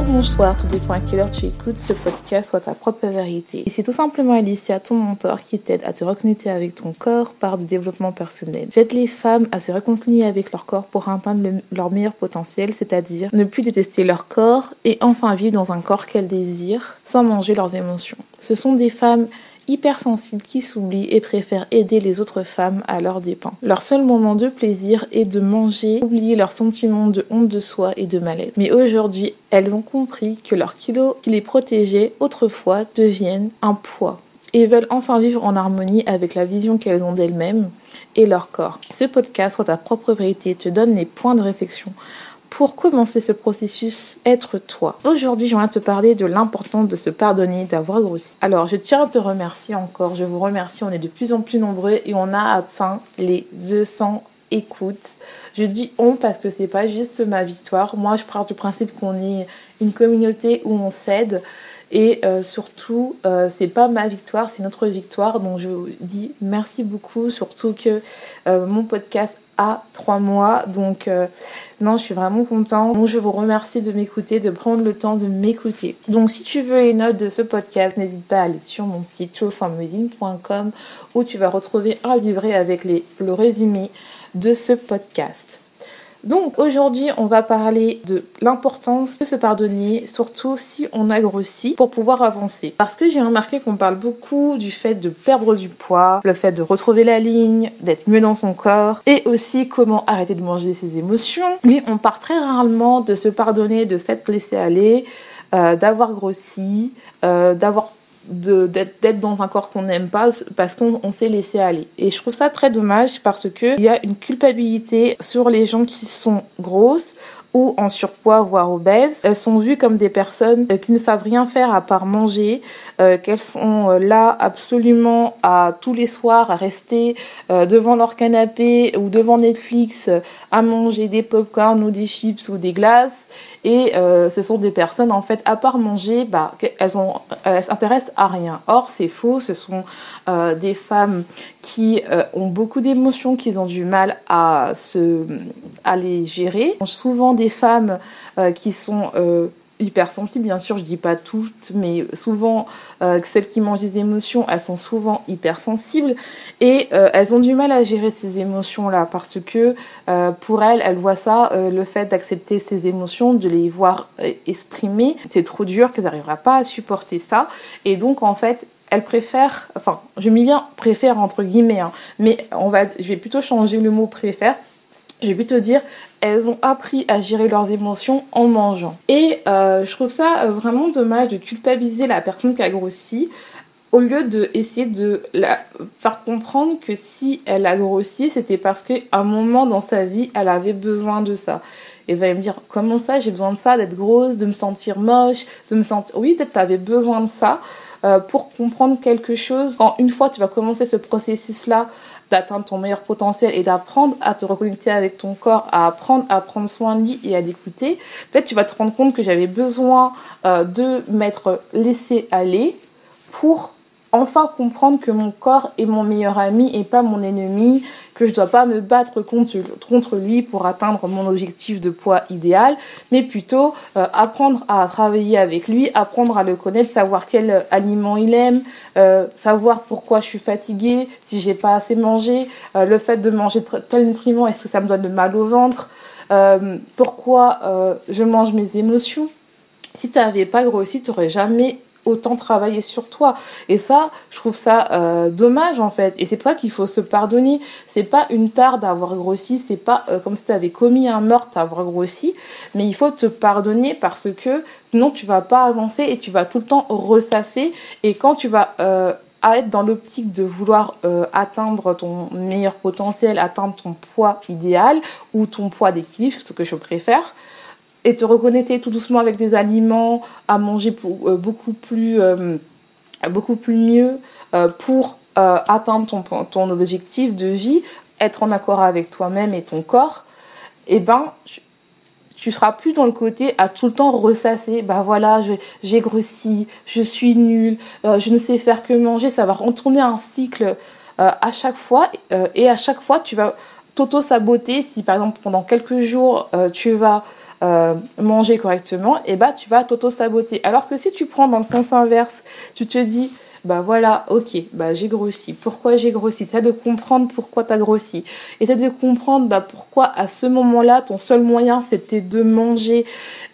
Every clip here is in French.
bonsoir, tout dépend à quelle heure tu écoutes ce podcast, soit ta propre vérité. Et c'est tout simplement Alicia, ton mentor, qui t'aide à te reconnecter avec ton corps par du développement personnel. J'aide les femmes à se réconcilier avec leur corps pour atteindre leur meilleur potentiel, c'est-à-dire ne plus détester leur corps et enfin vivre dans un corps qu'elles désirent sans manger leurs émotions. Ce sont des femmes hypersensibles qui s'oublient et préfèrent aider les autres femmes à leurs dépens. Leur seul moment de plaisir est de manger, oublier leurs sentiments de honte de soi et de mal-être. Mais aujourd'hui, elles ont compris que leur kilo qui les protégeait autrefois deviennent un poids et veulent enfin vivre en harmonie avec la vision qu'elles ont d'elles-mêmes et leur corps. Ce podcast, soit ta propre vérité, te donne les points de réflexion pour commencer ce processus, être toi. Aujourd'hui, j'aimerais te parler de l'importance de se pardonner d'avoir grossi. Alors, je tiens à te remercier encore. Je vous remercie. On est de plus en plus nombreux et on a atteint les 200 écoutes. Je dis on parce que c'est pas juste ma victoire. Moi, je pars du principe qu'on est une communauté où on s'aide. Et euh, surtout, euh, c'est pas ma victoire, c'est notre victoire. Donc je vous dis merci beaucoup, surtout que euh, mon podcast à trois mois. Donc, euh, non, je suis vraiment contente. Donc, je vous remercie de m'écouter, de prendre le temps de m'écouter. Donc, si tu veux les notes de ce podcast, n'hésite pas à aller sur mon site trueformusing.com où tu vas retrouver un livret avec les, le résumé de ce podcast. Donc aujourd'hui, on va parler de l'importance de se pardonner, surtout si on a grossi, pour pouvoir avancer. Parce que j'ai remarqué qu'on parle beaucoup du fait de perdre du poids, le fait de retrouver la ligne, d'être mieux dans son corps, et aussi comment arrêter de manger ses émotions. Mais on parle très rarement de se pardonner, de s'être laissé aller, euh, d'avoir grossi, euh, d'avoir d'être dans un corps qu'on n'aime pas parce qu'on s'est laissé aller. Et je trouve ça très dommage parce que il y a une culpabilité sur les gens qui sont grosses ou en surpoids voire obèses. Elles sont vues comme des personnes euh, qui ne savent rien faire à part manger, euh, qu'elles sont euh, là absolument à tous les soirs à rester devant leur canapé ou devant Netflix à manger des pop-corn ou des chips ou des glaces et euh, ce sont des personnes, en fait, à part manger, bah, elles, ont, elles s'intéressent à rien. Or, c'est faux. Ce sont euh, des femmes qui euh, ont beaucoup d'émotions, qui ont du mal à, se, à les gérer. Souvent des femmes qui sont hypersensibles, bien sûr, je dis pas toutes, mais souvent euh, celles qui mangent des émotions, elles sont souvent hypersensibles et euh, elles ont du mal à gérer ces émotions-là parce que euh, pour elles, elles voient ça, le fait d'accepter ces émotions, de les voir exprimer, c'est trop dur, qu'elles n'arriveront pas à supporter ça et donc en fait elles préfèrent, enfin, je m'y bien préfère entre guillemets, hein, mais on va, je vais plutôt changer le mot préfère je vais te dire, elles ont appris à gérer leurs émotions en mangeant. Et euh, je trouve ça euh, vraiment dommage de culpabiliser la personne qui a grossi au lieu de essayer de la faire comprendre que si elle a grossi, c'était parce qu'à un moment dans sa vie, elle avait besoin de ça. Et va me dire comment ça, j'ai besoin de ça, d'être grosse, de me sentir moche, de me sentir oui, peut-être tu avais besoin de ça euh, pour comprendre quelque chose. En une fois, tu vas commencer ce processus là d'atteindre ton meilleur potentiel et d'apprendre à te reconnecter avec ton corps, à apprendre à prendre soin de lui et à l'écouter. Peut-être tu vas te rendre compte que j'avais besoin euh, de m'être laissé aller pour enfin comprendre que mon corps est mon meilleur ami et pas mon ennemi, que je dois pas me battre contre, lui pour atteindre mon objectif de poids idéal, mais plutôt euh, apprendre à travailler avec lui, apprendre à le connaître, savoir quel aliment il aime, euh, savoir pourquoi je suis fatiguée, si j'ai pas assez mangé, euh, le fait de manger tel nutriment, est-ce que ça me donne mal au ventre, pourquoi je mange mes émotions. Si tu n'avais pas grossi, tu n'aurais jamais autant travailler sur toi. Et ça, je trouve ça euh, dommage en fait. Et c'est pour ça qu'il faut se pardonner. C'est pas une tare d'avoir grossi, c'est pas euh, comme si tu avais commis un meurtre d'avoir grossi, mais il faut te pardonner parce que sinon tu vas pas avancer et tu vas tout le temps ressasser. Et quand tu vas euh, être dans l'optique de vouloir atteindre ton meilleur potentiel, atteindre ton poids idéal ou ton poids d'équilibre, ce que je préfère, et te reconnecter tout doucement avec des aliments à manger pour, euh, beaucoup plus euh, beaucoup plus mieux euh, pour atteindre ton, ton objectif de vie, être en accord avec toi-même et ton corps, et eh ben tu seras plus dans le côté à tout le temps ressasser, bah voilà, j'ai grossi, je suis nulle, je ne sais faire que manger, ça va retourner un cycle à chaque fois et à chaque fois tu vas t'auto-saboter. Si par exemple pendant quelques jours tu vas euh, manger correctement, et bah tu vas t'auto-saboter. Alors que si tu prends dans le sens inverse, tu te dis bah voilà, ok, bah j'ai grossi. Pourquoi j'ai grossi? Essaie de comprendre pourquoi tu as grossi. Essaie de comprendre bah pourquoi à ce moment-là, ton seul moyen c'était de manger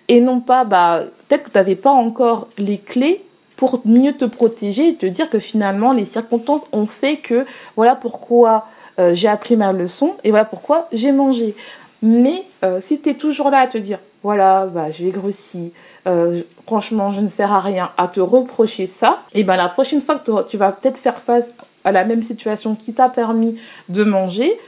et non pas bah peut-être que tu n'avais pas encore les clés pour mieux te protéger et te dire que finalement les circonstances ont fait que voilà pourquoi euh, j'ai appris ma leçon et voilà pourquoi j'ai mangé. Mais euh, si tu es toujours là à te dire voilà, bah, j'ai grossi, euh, franchement, je ne sers à rien, à te reprocher ça, et ben la prochaine fois que tu vas peut-être faire face à la même situation qui t'a permis de manger,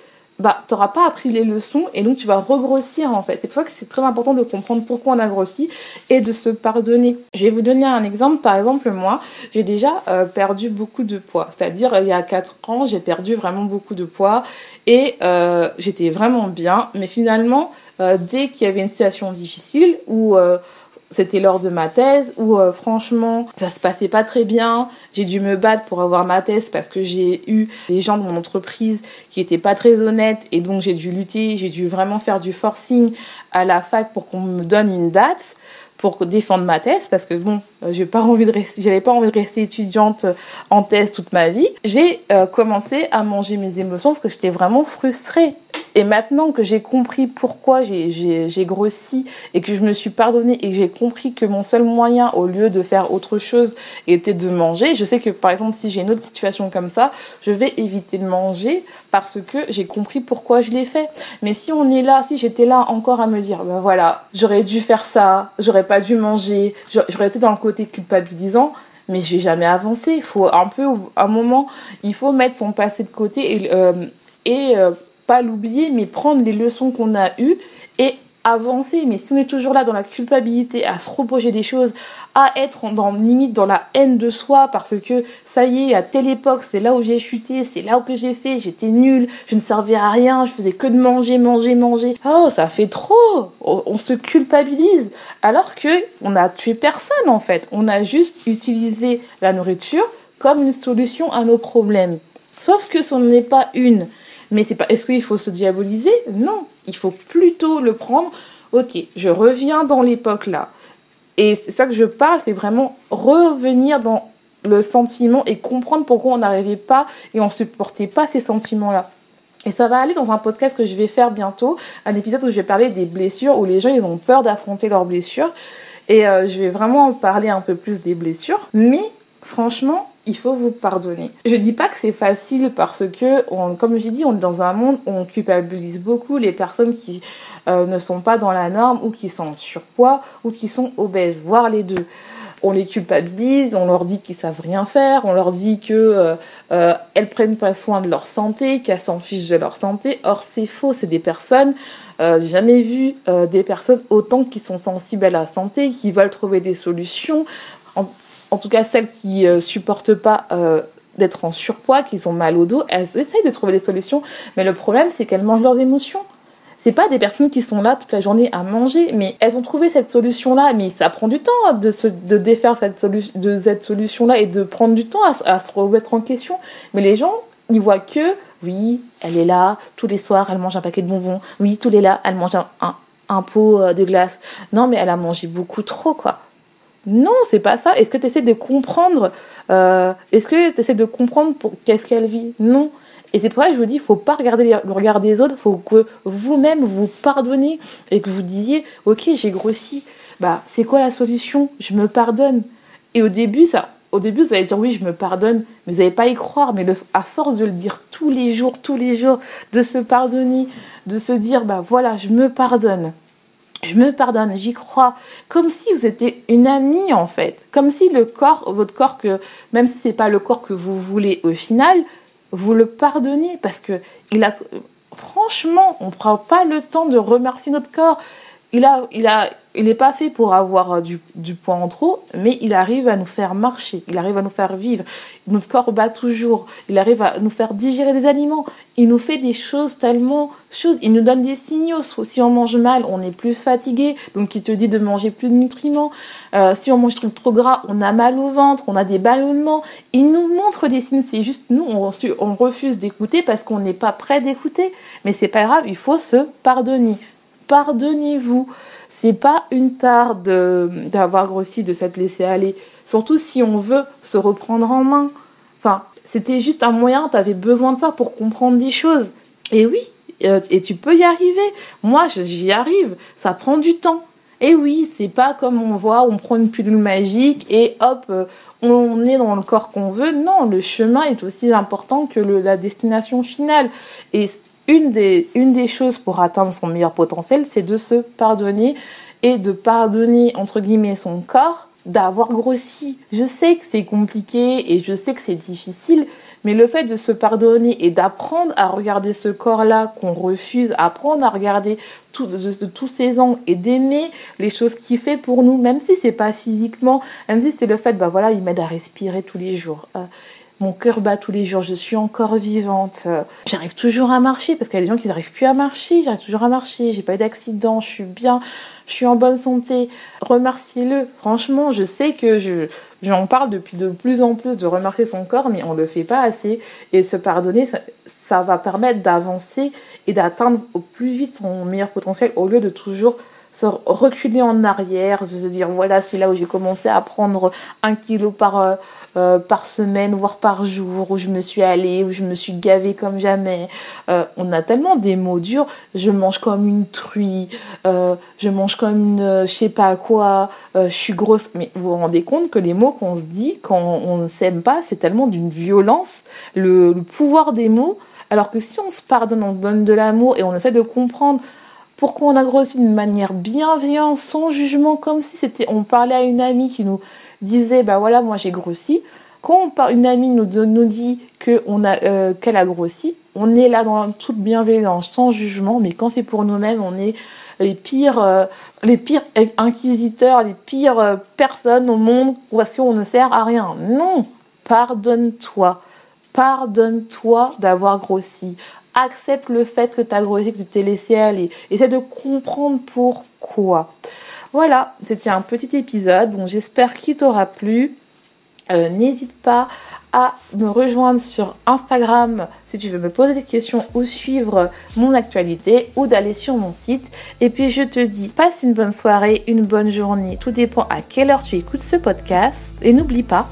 bah, tu n'auras pas appris les leçons et donc tu vas regrossir en fait. C'est pour ça que c'est très important de comprendre pourquoi on a grossi et de se pardonner. Je vais vous donner un exemple. Par exemple, moi, j'ai déjà euh, perdu beaucoup de poids. C'est-à-dire, il y a 4 ans, j'ai perdu vraiment beaucoup de poids et euh, j'étais vraiment bien. Mais finalement, euh, dès qu'il y avait une situation difficile où c'était lors de ma thèse où euh, franchement ça se passait pas très bien. J'ai dû me battre pour avoir ma thèse parce que j'ai eu des gens de mon entreprise qui étaient pas très honnêtes et donc j'ai dû lutter, j'ai dû vraiment faire du forcing à la fac pour qu'on me donne une date pour défendre ma thèse parce que bon, euh, j'ai pas envie de rester, pas envie de rester étudiante en thèse toute ma vie. J'ai euh, commencé à manger mes émotions parce que j'étais vraiment frustrée et maintenant que j'ai compris pourquoi j'ai grossi et que je me suis pardonnée et que j'ai compris que mon seul moyen, au lieu de faire autre chose, était de manger, je sais que par exemple si j'ai une autre situation comme ça, je vais éviter de manger parce que j'ai compris pourquoi je l'ai fait. Mais si on est là, si j'étais là encore à me dire, ben voilà, j'aurais dû faire ça, j'aurais pas dû manger, j'aurais été dans le côté culpabilisant, mais j'ai jamais avancé. Il faut un peu, un moment, il faut mettre son passé de côté et, euh, et euh, pas l'oublier, mais prendre les leçons qu'on a eues et avancer. Mais si on est toujours là dans la culpabilité, à se reprocher des choses, à être dans limite dans la haine de soi parce que ça y est, à telle époque, c'est là où j'ai chuté, c'est là où j'ai fait, j'étais nulle, je ne servais à rien, je faisais que de manger, manger, manger. Oh, ça fait trop. On se culpabilise alors que on a tué personne en fait. On a juste utilisé la nourriture comme une solution à nos problèmes. Sauf que ce n'est pas une. Mais c'est pas. Est-ce qu'il faut se diaboliser? Non. Il faut plutôt le prendre. Ok, je reviens dans l'époque là. Et c'est ça que je parle, c'est vraiment revenir dans le sentiment et comprendre pourquoi on n'arrivait pas et on supportait pas ces sentiments-là. Et ça va aller dans un podcast que je vais faire bientôt, un épisode où je vais parler des blessures, où les gens ils ont peur d'affronter leurs blessures. Et euh, je vais vraiment parler un peu plus des blessures. Mais franchement, il faut vous pardonner. Je dis pas que c'est facile parce que, comme j'ai dit, on est dans un monde où on culpabilise beaucoup les personnes qui euh, ne sont pas dans la norme ou qui sont en surpoids ou qui sont obèses, voire les deux. On les culpabilise, on leur dit qu'ils savent rien faire, on leur dit que euh, euh, elles prennent pas soin de leur santé, qu'elles s'en fichent de leur santé. Or c'est faux, c'est des personnes. j'ai jamais vu des personnes autant qui sont sensibles à la santé, qui veulent trouver des solutions en tout cas celles qui euh, supportent pas euh, d'être en surpoids, qui ont mal au dos, elles essayent de trouver des solutions, mais le problème c'est qu'elles mangent leurs émotions. C'est pas des personnes qui sont là toute la journée à manger, mais elles ont trouvé cette solution-là, mais ça prend du temps de, se, de défaire cette, de cette solution-là et de prendre du temps à, se remettre en question. Mais les gens, ils voient que, oui, elle est là, tous les soirs, elle mange un paquet de bonbons, oui, tous les là, elle mange un, un pot euh, de glace. Non, mais elle a mangé beaucoup trop, quoi. Non, c'est pas ça. Est-ce que tu essaies de comprendre euh, Est-ce que tu de comprendre qu'est-ce qu'elle vit? Non. Et c'est pour ça que je vous dis, il faut pas regarder le regard des autres, il faut que vous-même vous pardonnez et que vous disiez, ok, j'ai grossi. Bah, c'est quoi la solution? Je me pardonne. Et au début, ça, au début, vous allez dire oui, je me pardonne, mais vous n'allez pas y croire. Mais à force de le dire tous les jours, tous les jours, de se pardonner, de se dire, bah voilà, je me pardonne je me pardonne, j'y crois, comme si vous étiez une amie en fait, comme si le corps, votre corps que même si c'est pas le corps que vous voulez au final, vous le pardonnez parce que il a franchement, on prend pas le temps de remercier notre corps. Il a, il a, il n'est pas fait pour avoir euh, du, poids en trop, mais il arrive à nous faire marcher, il arrive à nous faire vivre. Notre corps bat toujours, il arrive à nous faire digérer des aliments. Il nous fait des choses tellement choses. Il nous donne des signaux. Si on mange mal, on est plus fatigué, donc il te dit de manger plus de nutriments. Euh, si on mange trop, trop gras, on a mal au ventre, on a des ballonnements. Il nous montre des signes. C'est juste nous, on, on refuse d'écouter parce qu'on n'est pas prêt d'écouter. Mais c'est pas grave, il faut se pardonner pardonnez-vous. C'est pas une tare d'avoir grossi, de s'être laissé aller. Surtout si on veut se reprendre en main. Enfin, c'était juste un moyen, tu avais besoin de ça pour comprendre des choses. Et oui, euh, et tu peux y arriver. Moi, j'y arrive. Ça prend du temps. Et oui, c'est pas comme on voit, on prend une pilule magique et hop, euh, on est dans le corps qu'on veut. Non, le chemin est aussi important que la destination finale. Et une des, une des choses pour atteindre son meilleur potentiel, c'est de se pardonner et de pardonner, entre guillemets, son corps d'avoir grossi. Je sais que c'est compliqué et je sais que c'est difficile, mais le fait de se pardonner et d'apprendre à regarder ce corps-là qu'on refuse, apprendre à regarder de, tous ces angles et d'aimer les choses qu'il fait pour nous, même si c'est pas physiquement, même si c'est le fait, bah voilà, il m'aide à respirer tous les jours. Euh, mon cœur bat tous les jours, je suis encore vivante. J'arrive toujours à marcher parce qu'il y a des gens qui n'arrivent plus à marcher. J'arrive toujours à marcher, j'ai pas eu d'accident, je suis bien, je suis en bonne santé. Remerciez-le. Franchement, je sais que je j'en parle depuis de plus en plus de remercier son corps, mais on le fait pas assez. Et se pardonner, ça, ça va permettre d'avancer et d'atteindre au plus vite son meilleur potentiel au lieu de toujours se reculer en arrière, se dire voilà c'est là où j'ai commencé à prendre un kilo par euh, euh, par semaine voire par jour où je me suis allée où je me suis gavée comme jamais. Euh, on a tellement des mots durs. Je mange comme une truie, je mange comme une je sais pas quoi, je suis grosse. Mais vous vous rendez compte que les mots qu'on se dit quand on ne s'aime pas, c'est tellement d'une violence. Le, le pouvoir des mots. Alors que si on se pardonne, on se donne de l'amour et on essaie de comprendre pourquoi on a grossi d'une manière bienveillante, sans jugement, comme si c'était, on parlait à une amie qui nous disait, bah voilà, moi j'ai grossi. Quand une amie nous, nous dit que on a, euh, qu'elle a grossi, on est là dans toute bienveillance, sans jugement, mais quand c'est pour nous-mêmes, on est les pires, euh, les pires inquisiteurs, les pires euh, personnes au monde parce qu'on ne sert à rien. Non, pardonne-toi. Pardonne-toi d'avoir grossi accepte le fait que tu as grossi, que tu t'es laissé aller. Essaie de comprendre pourquoi. Voilà, c'était un petit épisode, donc j'espère qu'il t'aura plu. Euh, n'hésite pas à me rejoindre sur Instagram si tu veux me poser des questions ou suivre mon actualité ou d'aller sur mon site. Et puis je te dis, passe une bonne soirée, une bonne journée. Tout dépend à quelle heure tu écoutes ce podcast. Et n'oublie pas,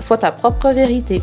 sois ta propre vérité.